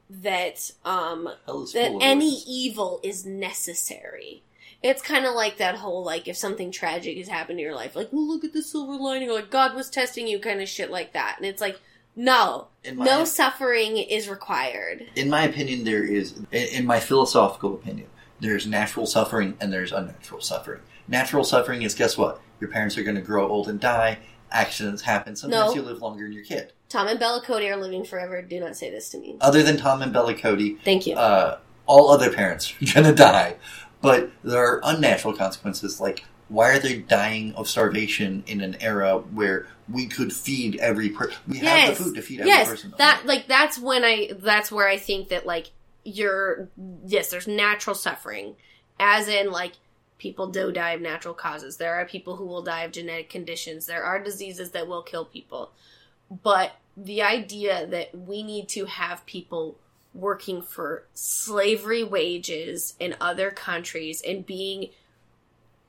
that um that any evil is necessary. It's kind of like that whole like if something tragic has happened in your life, like well look at the silver lining, like God was testing you, kind of shit like that, and it's like no, my, no suffering is required. in my opinion, there is, in in my philosophical opinion, there's natural suffering and there's unnatural suffering. Natural suffering is guess what? Your parents are going to grow old and die. Accidents happen. Sometimes No. you live longer than your kid. Tom and Bella Cody are living forever. Do not say this to me. Other than Tom and Bella Cody, Thank you. uh, all other parents are going to die. But there are unnatural consequences, like why are they dying of starvation in an era where we could feed every person? We have the food to feed every yes, person. that like that's when I that's where I think that like you're yes, there's natural suffering, as in like people do die of natural causes. There are people who will die of genetic conditions. There are diseases that will kill people, but the idea that we need to have people working for slavery wages in other countries and being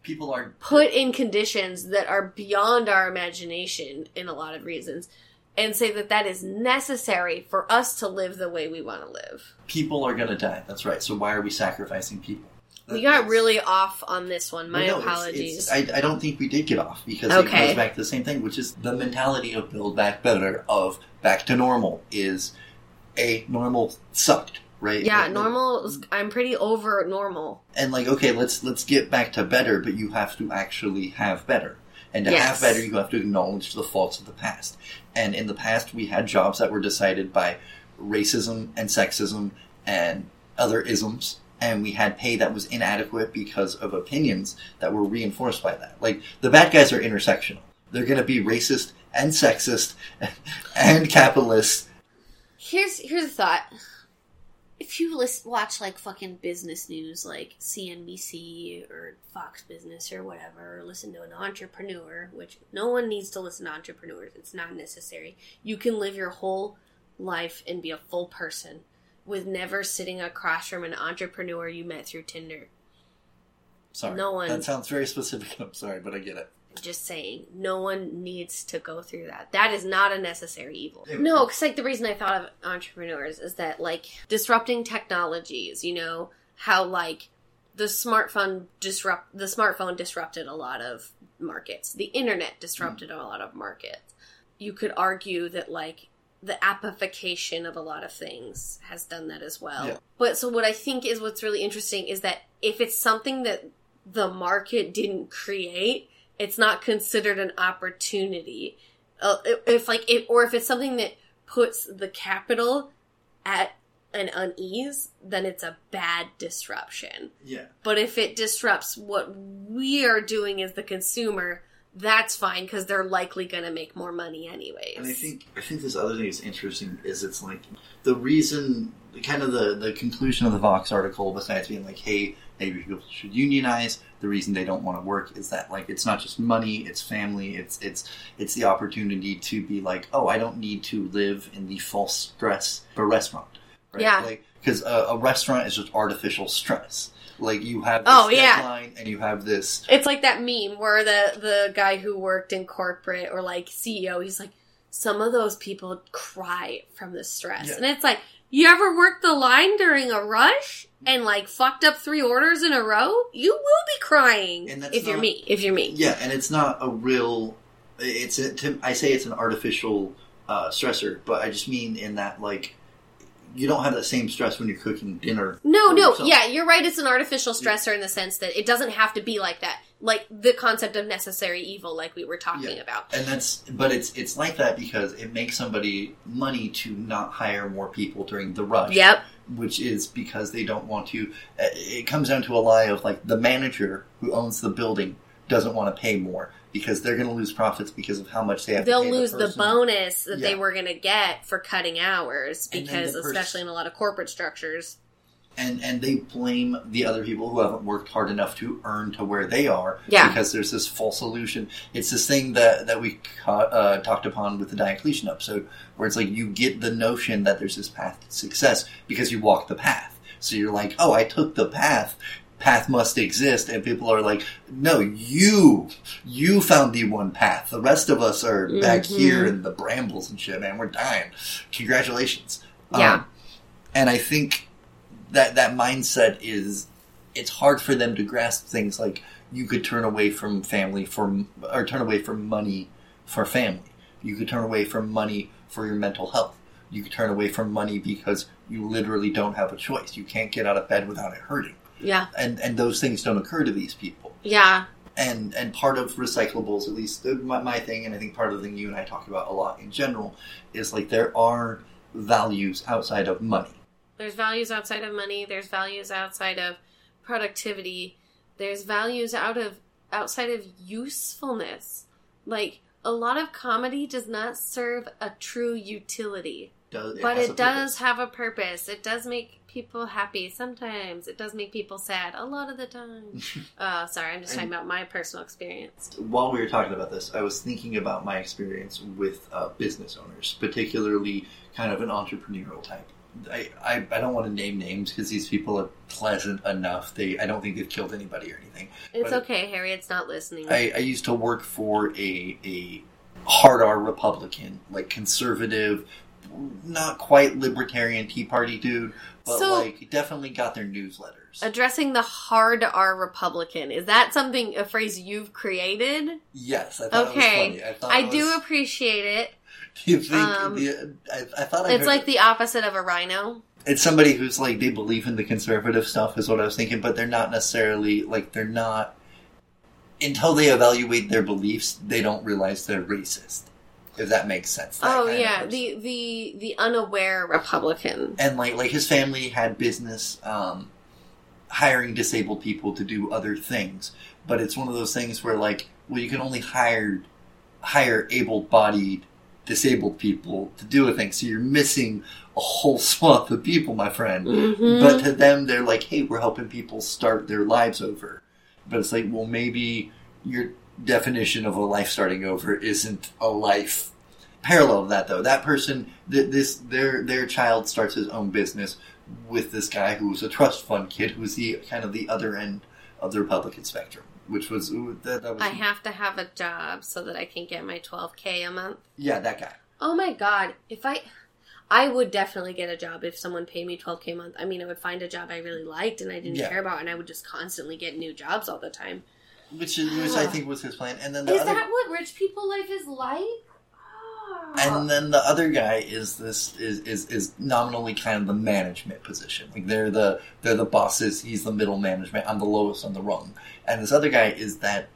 People are put in conditions that are beyond our imagination in a lot of reasons and say that that is necessary for us to live the way we want to live. people are going to die. That's right. So why are we sacrificing people? We got really off on this one. My Well, no, apologies. it's- I, I don't think we did get off because it goes back to the same thing, which is the mentality of build back better, of back to normal is a normal sucked, right? yeah, Like- normal. I'm pretty over normal. And like, okay, let's let's get back to better, but you have to actually have better. And to Yes. have better, you have to acknowledge the faults of the past. And in the past, we had jobs that were decided by racism and sexism and other isms, and we had pay that was inadequate because of opinions that were reinforced by that. Like the bad guys are intersectional; they're going to be racist and sexist and capitalist. Here's here's a thought. if you listen, watch like fucking business news, like CNBC or Fox Business or whatever, or listen to an entrepreneur, which no one needs to listen to entrepreneurs. It's not necessary. You can live your whole life and be a full person with never sitting across from an entrepreneur you met through Tinder. Sorry. No one- That sounds very specific. I'm sorry, but I get it. Just saying, no one needs to go through that. That is not a necessary evil. No, because like the reason I thought of entrepreneurs is that like disrupting technologies. You know how like the smartphone disrupt the smartphone disrupted a lot of markets. The internet disrupted a lot of markets. You could argue that like the appification of a lot of things has done that as well. Yeah. But so what I think is what's really interesting is that if it's something that the market didn't create, it's not considered an opportunity. Uh, if- like if, or if it's something that puts the capital at an unease, then it's a bad disruption. Yeah. But if it disrupts what we are doing as the consumer, that's fine because they're likely going to make more money anyways. And I think I think this other thing is interesting is it's like the reason, kind of the the conclusion of the Vox article, besides being like, hey, maybe people should unionize. The reason they don't want to work is that like it's not just money, it's family, it's it's it's the opportunity to be like, oh, I don't need to live in the false stress of a restaurant, right? Yeah. Like because a, a restaurant is just artificial stress. Like you have this Oh, yeah. and you have this It's like that meme where the the guy who worked in corporate or like CEO, he's like, some of those people cry from the stress, Yeah. and it's like, you ever worked the line during a rush and like fucked up three orders in a row? You will be crying if you're me. If you're me, Yeah, and it's not a real. It's a, to, I say it's an artificial uh, stressor, but I just mean in that like you don't have that same stress when you're cooking dinner. No, no, yourself. yeah, you're right. It's an artificial stressor in the sense that it doesn't have to be like that. Like the concept of necessary evil, like we were talking Yeah. about. and that's but it's it's like that because it makes somebody money to not hire more people during the rush. Yep. which is because they don't want to. uh, It comes down to a lie of like the manager who owns the building doesn't want to pay more because they're going to lose profits because of how much they have. They'll to pay lose the, the, bonus that they were going to get for cutting hours because, the pers- especially in a lot of corporate structures. And and they blame the other people who haven't worked hard enough to earn to where they are. Yeah. because there's this false illusion. It's this thing that that we ca- uh, talked upon with the Diocletian episode, where it's like you get the notion that there's this path to success because you walk the path. So you're like, oh, I took the path. Path must exist, and people are like, "No, you, you found the one path. The rest of us are back Mhm. here in the brambles and shit, man. We're dying. Congratulations." Yeah. Um, and I think that that mindset is it's hard for them to grasp things like you could turn away from family for or turn away from money for family. You could turn away from money for your mental health. You could turn away from money because you literally don't have a choice. You can't get out of bed without it hurting. Yeah. And and those things don't occur to these people. Yeah. And and part of recyclables, at least uh, my, my thing, and I think part of the thing you and I talk about a lot in general, is like there are values outside of money. There's values outside of money. There's values outside of productivity. There's values out of outside of usefulness. Like a lot of comedy does not serve a true utility. Does, but it does have a purpose. It does make people happy. Sometimes it does make people sad. A lot of the time. uh, sorry, I'm just talking about my personal experience. While we were talking about this, I was thinking about my experience with uh, business owners, particularly kind of an entrepreneurial type. I, I, I don't want to name names because these people are pleasant enough. They I don't think they've killed anybody or anything. It's But- okay, Harriet's not listening. I, I used to work for a a hard R Republican, like conservative, not quite libertarian Tea Party dude, but So- like definitely got their newsletters. Addressing the hard R Republican is that something a phrase you've created? yes, I thought Okay. it was funny. I, thought I do was- appreciate it. Do you think um, the, I, I thought I It's like it. the opposite of a RINO. it's somebody who's like they believe in the conservative stuff is what I was thinking, but they're not necessarily like they're not until they evaluate their beliefs, they don't realize they're racist. If that makes sense. That Oh yeah, the the the unaware Republican. and like like his family had business um, hiring disabled people to do other things, but it's one of those things where like well you can only hire hire able bodied disabled people to do a thing. So you're missing a whole swath of people, my friend. Mhm. But to them, they're like, hey, we're helping people start their lives over. But it's like, well, maybe your definition of a life starting over isn't a life. Parallel to that, though, that person, th- this their their child starts his own business with this guy who's a trust fund kid, who's the kind of the other end of the Republican spectrum, which was that, that was I have to have a job so that I can get my 12k a month. yeah that guy. Oh my god, if I I would definitely get a job if someone paid me 12k a month. I mean, I would find a job I really liked and I didn't Yeah. care about and I would just constantly get new jobs all the time. Which is which I think was his plan, and then the Is other that what rich people life is like? And ah. then the other guy is this is, is is nominally kind of the management position. Like they're the they're the bosses. He's the middle management. I'm the lowest on the rung. And this other guy is that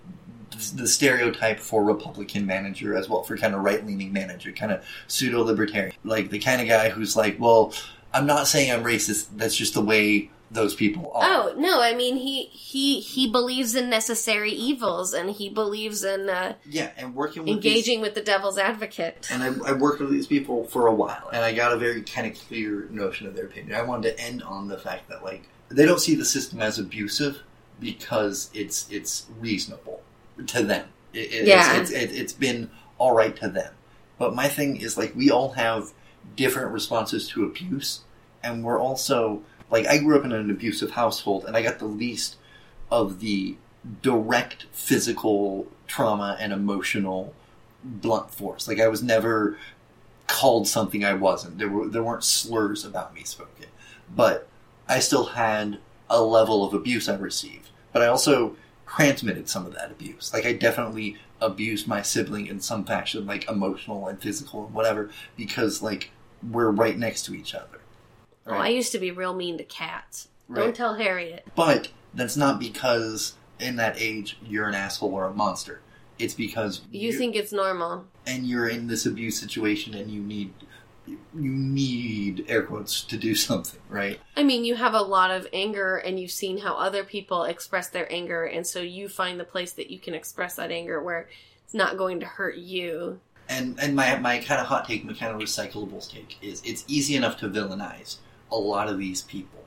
the stereotype for Republican manager as well for kind of right leaning manager, kind of pseudo libertarian, like the kind of guy who's like, well, I'm not saying I'm racist. That's just the way those people are. Oh no! I mean, he he he believes in necessary evils, and he believes in uh, yeah, and working with these- engaging with the devil's advocate. And I, I worked with these people for a while, and I got a very kind of clear notion of their opinion. I wanted to end on the fact that like they don't see the system as abusive because it's it's reasonable to them. It, it, Yeah. it's, it's, it, it's been all right to them. But my thing is like we all have different responses to abuse, and we're also like I grew up in an abusive household, and I got the least of the direct physical trauma and emotional blunt force. Like I was never called something I wasn't. There were there weren't slurs about me spoken, but I still had a level of abuse I received. But I also transmitted some of that abuse. Like I definitely abused my sibling in some fashion, like emotional and physical and whatever, because like we're right next to each other. Oh, I used to be real mean to cats. Right. Don't tell Harriet. But that's not because in that age you're an asshole or a monster. It's because You think it's normal? and you're in this abuse situation and you need you need air quotes to do something, right? I mean, you have a lot of anger, and you've seen how other people express their anger, and so you find the place that you can express that anger where it's not going to hurt you. And and my my kind of hot take, my kind of recyclables take is it's easy enough to villainize a lot of these people.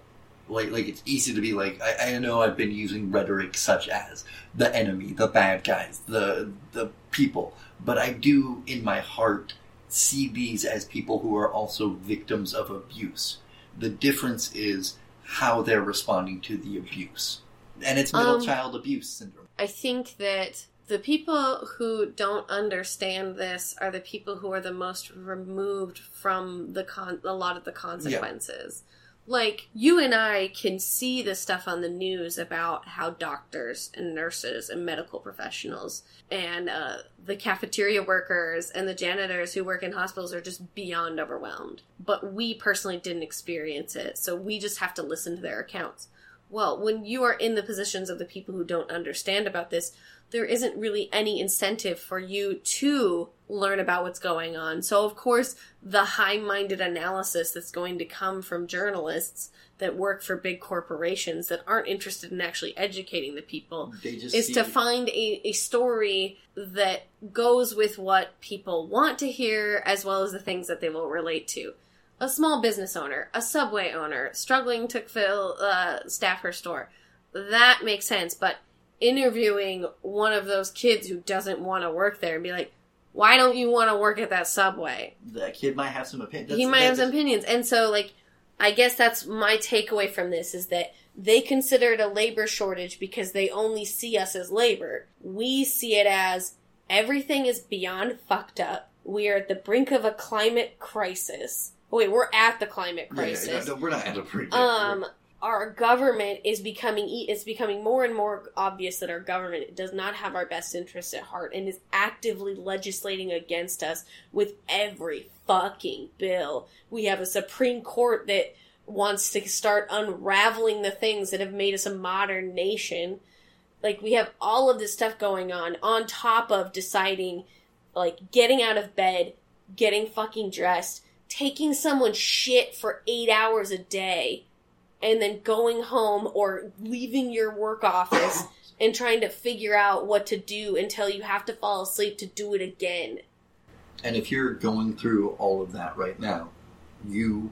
Like like it's easy to be like I, I know I've been using rhetoric such as the enemy, the bad guys, the the people, but I do in my heart see these as people who are also victims of abuse. The difference is how they're responding to the abuse. And it's middle Um, child abuse syndrome. I think that the people who don't understand this are the people who are the most removed from the con- a lot of the consequences. Like you and I can see the stuff on the news about how doctors and nurses and medical professionals and uh, the cafeteria workers and the janitors who work in hospitals are just beyond overwhelmed. But we personally didn't experience it, so we just have to listen to their accounts. Well, when you are in the positions of the people who don't understand about this, there isn't really any incentive for you to learn about what's going on. So, of course, the high minded analysis that's going to come from journalists that work for big corporations that aren't interested in actually educating the people is to find a, a story that goes with what people want to hear as well as the things that they will relate to. A small business owner, a subway owner, struggling to fill uh, staff her store. That makes sense, but interviewing one of those kids who doesn't want to work there and be like, why don't you want to work at that subway? that kid might have some opinions. he might have some opinions. And so, like, I guess that's my takeaway from this is that they consider it a labor shortage because they only see us as labor. We see it as everything is beyond fucked up. We are at the brink of a climate crisis. Wait, we're at the climate Yeah, yeah, crisis no, we're not at a pretty. um our government is becoming it's becoming more and more obvious that our government does not have our best interests at heart and is actively legislating against us with every fucking bill. We have a Supreme Court that wants to start unraveling the things that have made us a modern nation. Like we have all of this stuff going on on top of deciding like getting out of bed, getting fucking dressed, taking someone's shit for 8 hours a day and then going home or leaving your work office and trying to figure out what to do until you have to fall asleep to do it again. And if you're going through all of that right now, you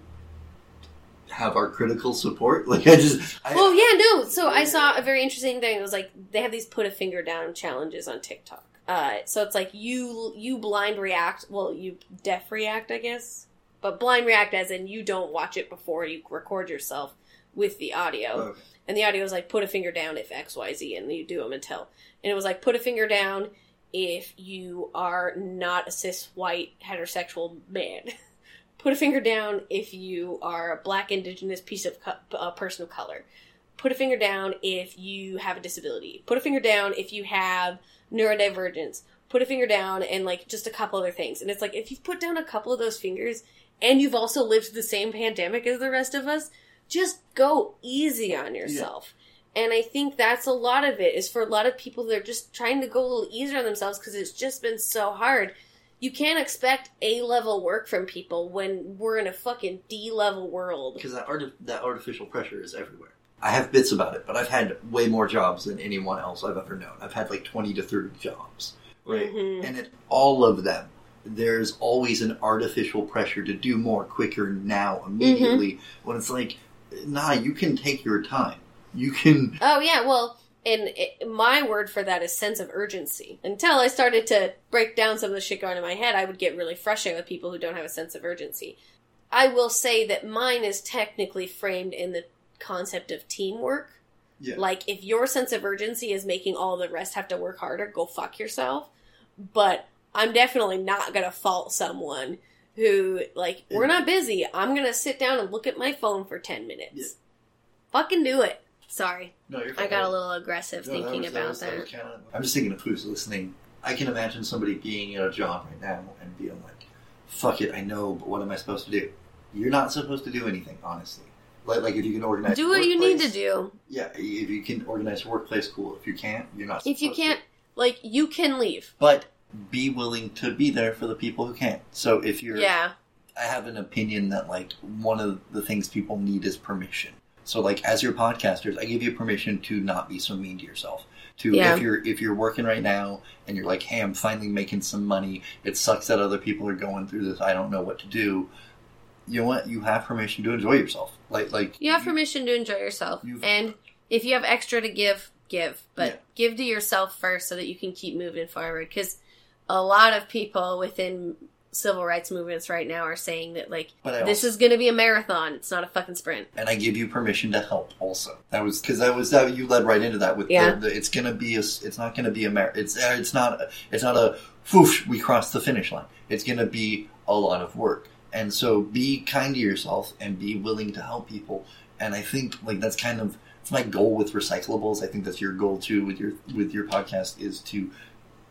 have our critical support. Like I just, I, Well, yeah, no. So I saw a very interesting thing. It was like they have these put a finger down challenges on TikTok. Uh, so it's like you you blind react. Well, you deaf react, I guess, but blind react as in you don't watch it before you record yourself with the audio. Okay. And the audio was like put a finger down if X Y Z, and you do them until. And it was like put a finger down if you are not a cis white heterosexual man. put a finger down if you are a black indigenous piece of co- uh, person of color. Put a finger down if you have a disability. Put a finger down if you have neurodivergence. Put a finger down and like just a couple other things. And it's like if you've put down a couple of those fingers and you've also lived the same pandemic as the rest of us, just go easy on yourself. And I think that's a lot of it is for a lot of people they're just trying to go a little easier on themselves because it's just been so hard. You can't expect A level work from people when we're in a fucking D level world. because that art that artificial pressure is everywhere. I have bits about it, but I've had way more jobs than anyone else I've ever known. I've had like twenty to thirty jobs, right? Mhm. And in all of them, there's always an artificial pressure to do more quicker now immediately. Mm-hmm. When it's like, nah, you can take your time. You can. Oh yeah, well, and it, my word for that is sense of urgency. Until I started to break down some of the shit going in my head, I would get really frustrated with people who don't have a sense of urgency. I will say that mine is technically framed in the concept of teamwork. Yeah. Like if your sense of urgency is making all the rest have to work harder, go fuck yourself. But I'm definitely not gonna fault someone who like we're not busy. I'm gonna sit down and look at my phone for ten minutes. Yeah. Fucking do it. Sorry. No, you're I got a little aggressive No, thinking was- about was- that. I'm just thinking of who's listening. I can imagine somebody being at a job right now and being like, "Fuck it, I know, but what am I supposed to do?" You're not supposed to do anything, honestly. Like, like if you can organize, Do what you need to do. Yeah, if you can organize your workplace, cool. If you can't, you're not. If you supposed to. can't, like, you can leave. but be willing to be there for the people who can't. So if you're, Yeah. I have an opinion that like one of the things people need is permission. So like as your podcasters, I give you permission to not be so mean to yourself. To Yeah. if you're if you're working right now and you're like, hey, I'm finally making some money. It sucks that other people are going through this. I don't know what to do. You know what? You have permission to enjoy yourself. Like like You have permission to enjoy yourself. And if you have extra to give, give. But Yeah. give to yourself first so that you can keep moving forward. Because a lot of people within civil rights movements right now are saying that, like, this also- is going to be a marathon. It's not a fucking sprint. and I give you permission to help also. That was because that was that you led right into that with Yeah. the, the, it's gonna be a it's not gonna be a mar- it's uh, it's not a- it's not a whoosh we crossed the finish line. It's gonna be a lot of work, and so be kind to yourself and be willing to help people. And I think like that's kind of it's my goal with recyclables. I think that's your goal too with your with your podcast is to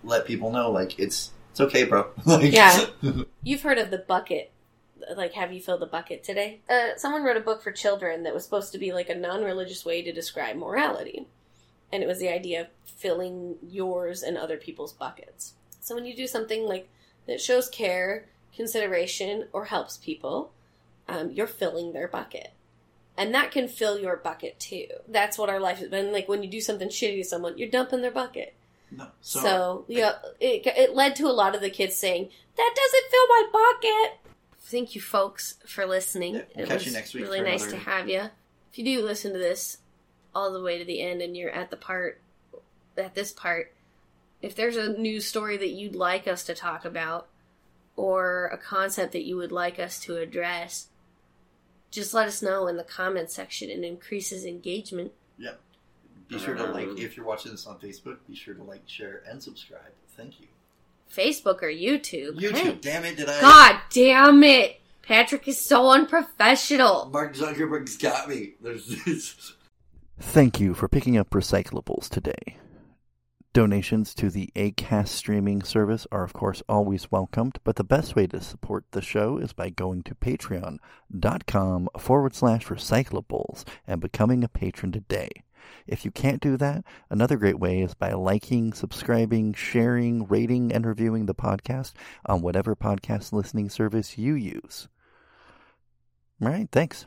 let people know like it's it's okay, bro. like, Yeah. You've heard of the bucket. Like, have you filled the bucket today? Uh, someone wrote a book for children that was supposed to be like a non religious way to describe morality. And it was the idea of filling yours and other people's buckets. So when you do something like that shows care, consideration, or helps people, um, you're filling their bucket. And that can fill your bucket too. That's what our life has been. Like when you do something shitty to someone, you're dumping their bucket. No, So, yeah, it, it led to a lot of the kids saying, "That doesn't fill my bucket." Thank you, folks, for listening. Yeah, we'll it catch was you next week really nice another- to have you. If you do listen to this all the way to the end, and you're at the part at this part, if there's a news story that you'd like us to talk about, or a concept that you would like us to address, just let us know in the comments section. It increases engagement. Be sure to like if you're watching this on Facebook. Be sure to like, share, and subscribe. Thank you. Facebook or YouTube. YouTube. Hey. Damn it! Did I? God damn it! Patrick is so unprofessional. Mark Zuckerberg's got me. There's this. Thank you for picking up recyclables today. Donations to the ACAST streaming service are, of course, always welcomed, but the best way to support the show is by going to patreon.com forward slash recyclables and becoming a patron today. If you can't do that, another great way is by liking, subscribing, sharing, rating, and reviewing the podcast on whatever podcast listening service you use. All right, thanks.